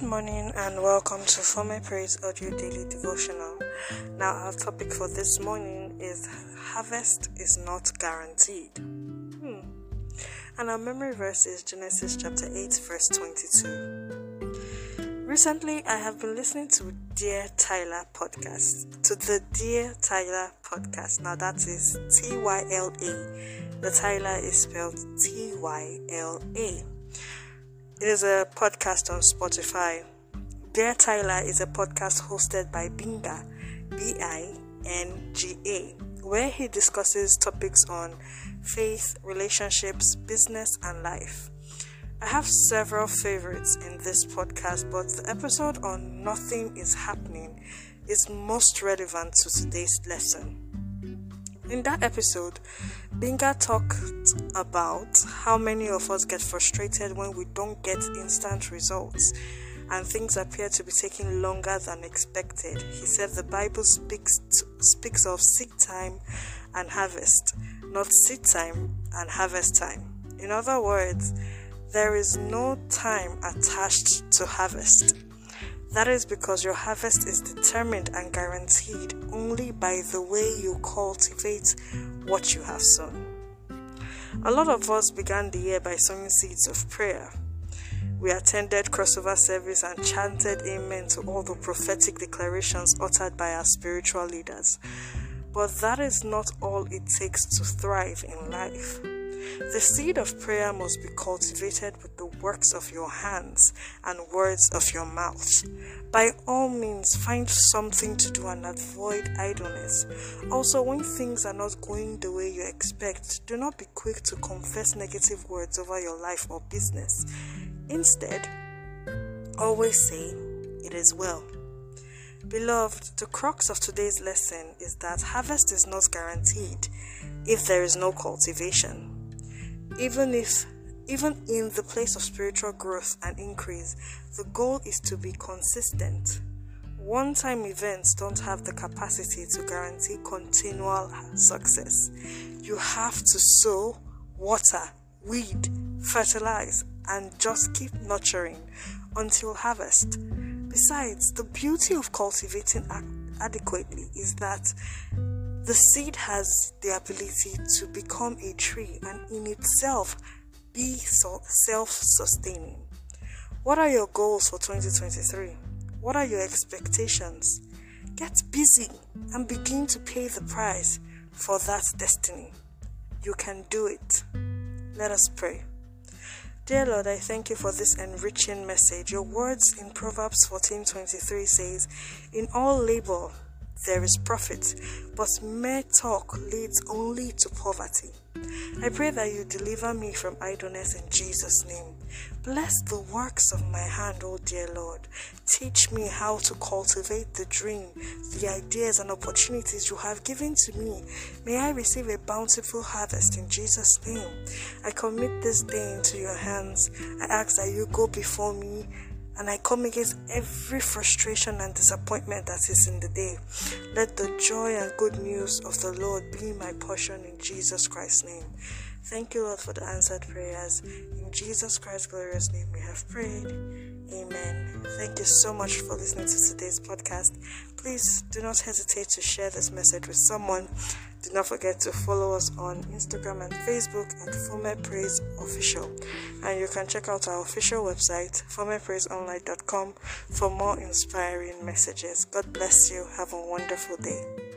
morning and welcome to For My Praise Audio Daily Devotional. Now, our topic for this morning is Harvest is not guaranteed. Hmm. And our memory verse is Genesis chapter 8, verse 22. Recently, I have been listening to Dear Tyla podcast, to the Dear Tyla podcast. Now, that is T Y L A. The Tyla is spelled T Y L A. It is a podcast on Spotify. Dear Tyla is a podcast hosted by Binga, B I N G A, where he discusses topics on faith, relationships, business, and life. I have several favorites in this podcast, but the episode on Nothing is Happening is most relevant to today's lesson. In that episode, Binga talked about how many of us get frustrated when we don't get instant results and things appear to be taking longer than expected. He said the Bible speaks to, speaks of seed time and harvest, not seed time and harvest time. In other words, there is no time attached to harvest. That is because your harvest is determined and guaranteed only by the way you cultivate what you have sown. A lot of us began the year by sowing seeds of prayer. We attended crossover service and chanted amen to all the prophetic declarations uttered by our spiritual leaders. But that is not all it takes to thrive in life. The seed of prayer must be cultivated with the works of your hands and words of your mouth. By all means, find something to do and avoid idleness. Also, when things are not going the way you expect, do not be quick to confess negative words over your life or business. Instead, always say, It is well. Beloved, the crux of today's lesson is that harvest is not guaranteed if there is no cultivation even if even in the place of spiritual growth and increase, the goal is to be consistent. One time events don't have the capacity to guarantee continual success. You have to sow, water, weed, fertilize, and just keep nurturing until harvest. Besides, the beauty of cultivating adequately is that the seed has the ability to become a tree and in itself be self sustaining. What are your goals for 2023? What are your expectations? Get busy and begin to pay the price for that destiny. You can do it. Let us pray. Dear Lord, I thank you for this enriching message. Your words in Proverbs 14:23 says, "In all labor there is profit, but mere talk leads only to poverty. I pray that you deliver me from idleness in Jesus' name. Bless the works of my hand, O dear Lord. Teach me how to cultivate the dream, the ideas, and opportunities you have given to me. May I receive a bountiful harvest in Jesus' name. I commit this day into your hands. I ask that you go before me and I come against every frustration and disappointment that is in the day. Let the joy and good news of the Lord be my portion in Jesus Christ's name. Thank you, Lord, for the answered prayers. In Jesus Christ's glorious name we have prayed. Amen. Thank you so much for listening to today's podcast. Please do not hesitate to share this message with someone do not forget to follow us on Instagram and Facebook at Former Praise Official. And you can check out our official website, formerpraiseonline.com, for more inspiring messages. God bless you. Have a wonderful day.